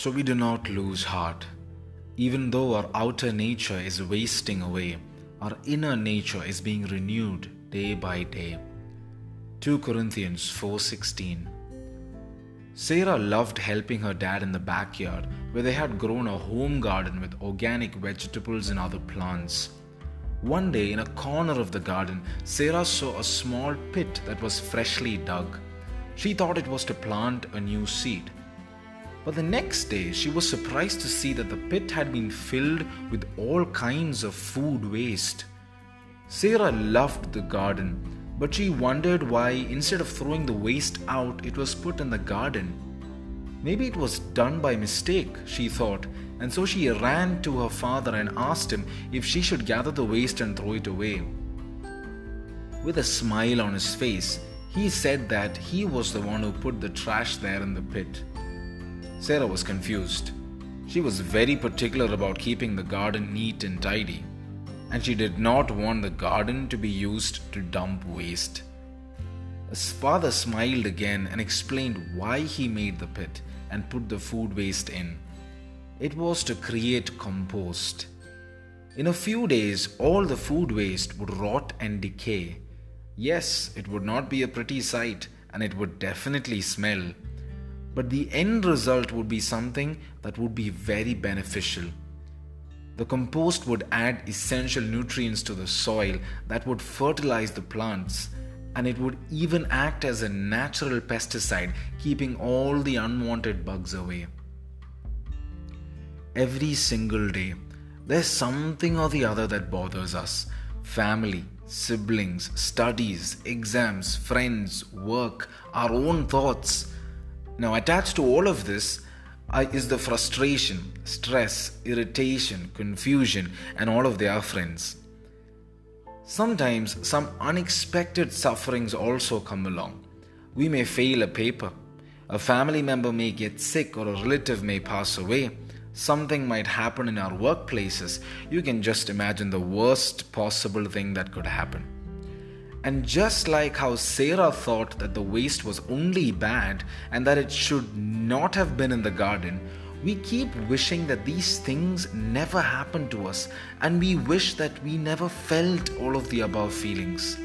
So we do not lose heart. Even though our outer nature is wasting away, our inner nature is being renewed day by day. 2 Corinthians 4:16 Sarah loved helping her dad in the backyard where they had grown a home garden with organic vegetables and other plants. One day, in a corner of the garden, Sarah saw a small pit that was freshly dug. She thought it was to plant a new seed. But the next day, she was surprised to see that the pit had been filled with all kinds of food waste. Sarah loved the garden, but she wondered why, instead of throwing the waste out, it was put in the garden. Maybe it was done by mistake, she thought, and so she ran to her father and asked him if she should gather the waste and throw it away. With a smile on his face, he said that he was the one who put the trash there in the pit. Sarah was confused. She was very particular about keeping the garden neat and tidy, and she did not want the garden to be used to dump waste. His father smiled again and explained why he made the pit and put the food waste in. It was to create compost. In a few days, all the food waste would rot and decay. Yes, it would not be a pretty sight and it would definitely smell but the end result would be something that would be very beneficial. The compost would add essential nutrients to the soil that would fertilize the plants, and it would even act as a natural pesticide, keeping all the unwanted bugs away. Every single day, there's something or the other that bothers us family, siblings, studies, exams, friends, work, our own thoughts now, attached to all of this uh, is the frustration, stress, irritation, confusion, and all of their friends. Sometimes some unexpected sufferings also come along. We may fail a paper, a family member may get sick, or a relative may pass away. Something might happen in our workplaces. You can just imagine the worst possible thing that could happen. And just like how Sarah thought that the waste was only bad and that it should not have been in the garden, we keep wishing that these things never happened to us and we wish that we never felt all of the above feelings.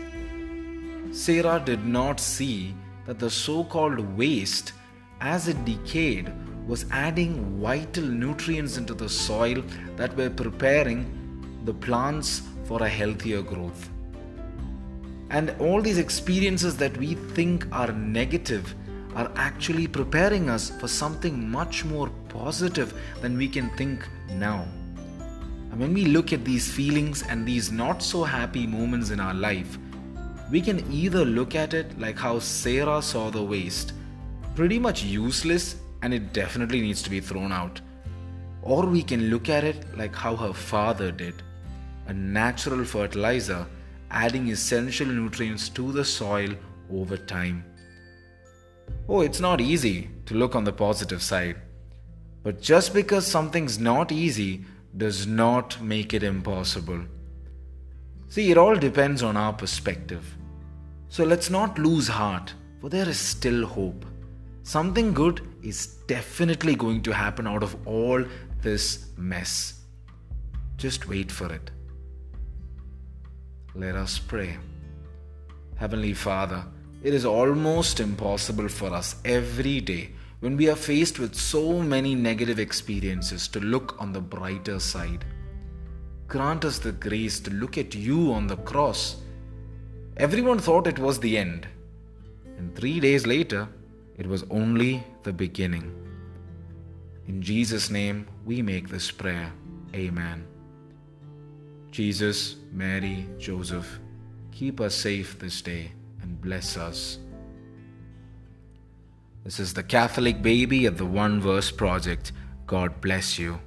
Sarah did not see that the so called waste, as it decayed, was adding vital nutrients into the soil that were preparing the plants for a healthier growth. And all these experiences that we think are negative are actually preparing us for something much more positive than we can think now. And when we look at these feelings and these not so happy moments in our life, we can either look at it like how Sarah saw the waste, pretty much useless and it definitely needs to be thrown out. Or we can look at it like how her father did, a natural fertilizer adding essential nutrients to the soil over time. Oh, it's not easy to look on the positive side. But just because something's not easy does not make it impossible. See, it all depends on our perspective. So let's not lose heart, for there is still hope. Something good is definitely going to happen out of all this mess. Just wait for it. Let us pray. Heavenly Father, it is almost impossible for us every day when we are faced with so many negative experiences to look on the brighter side. Grant us the grace to look at you on the cross. Everyone thought it was the end, and three days later, it was only the beginning. In Jesus' name, we make this prayer. Amen. Jesus, Mary, Joseph, keep us safe this day and bless us. This is the Catholic Baby at the One Verse Project. God bless you.